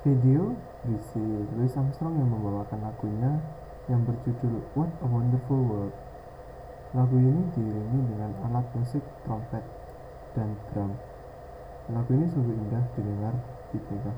video berisi Louis Armstrong yang membawakan lagunya yang berjudul What a Wonderful World. Lagu ini diiringi dengan alat musik trompet dan drum. Lagu ini sungguh indah didengar di telinga.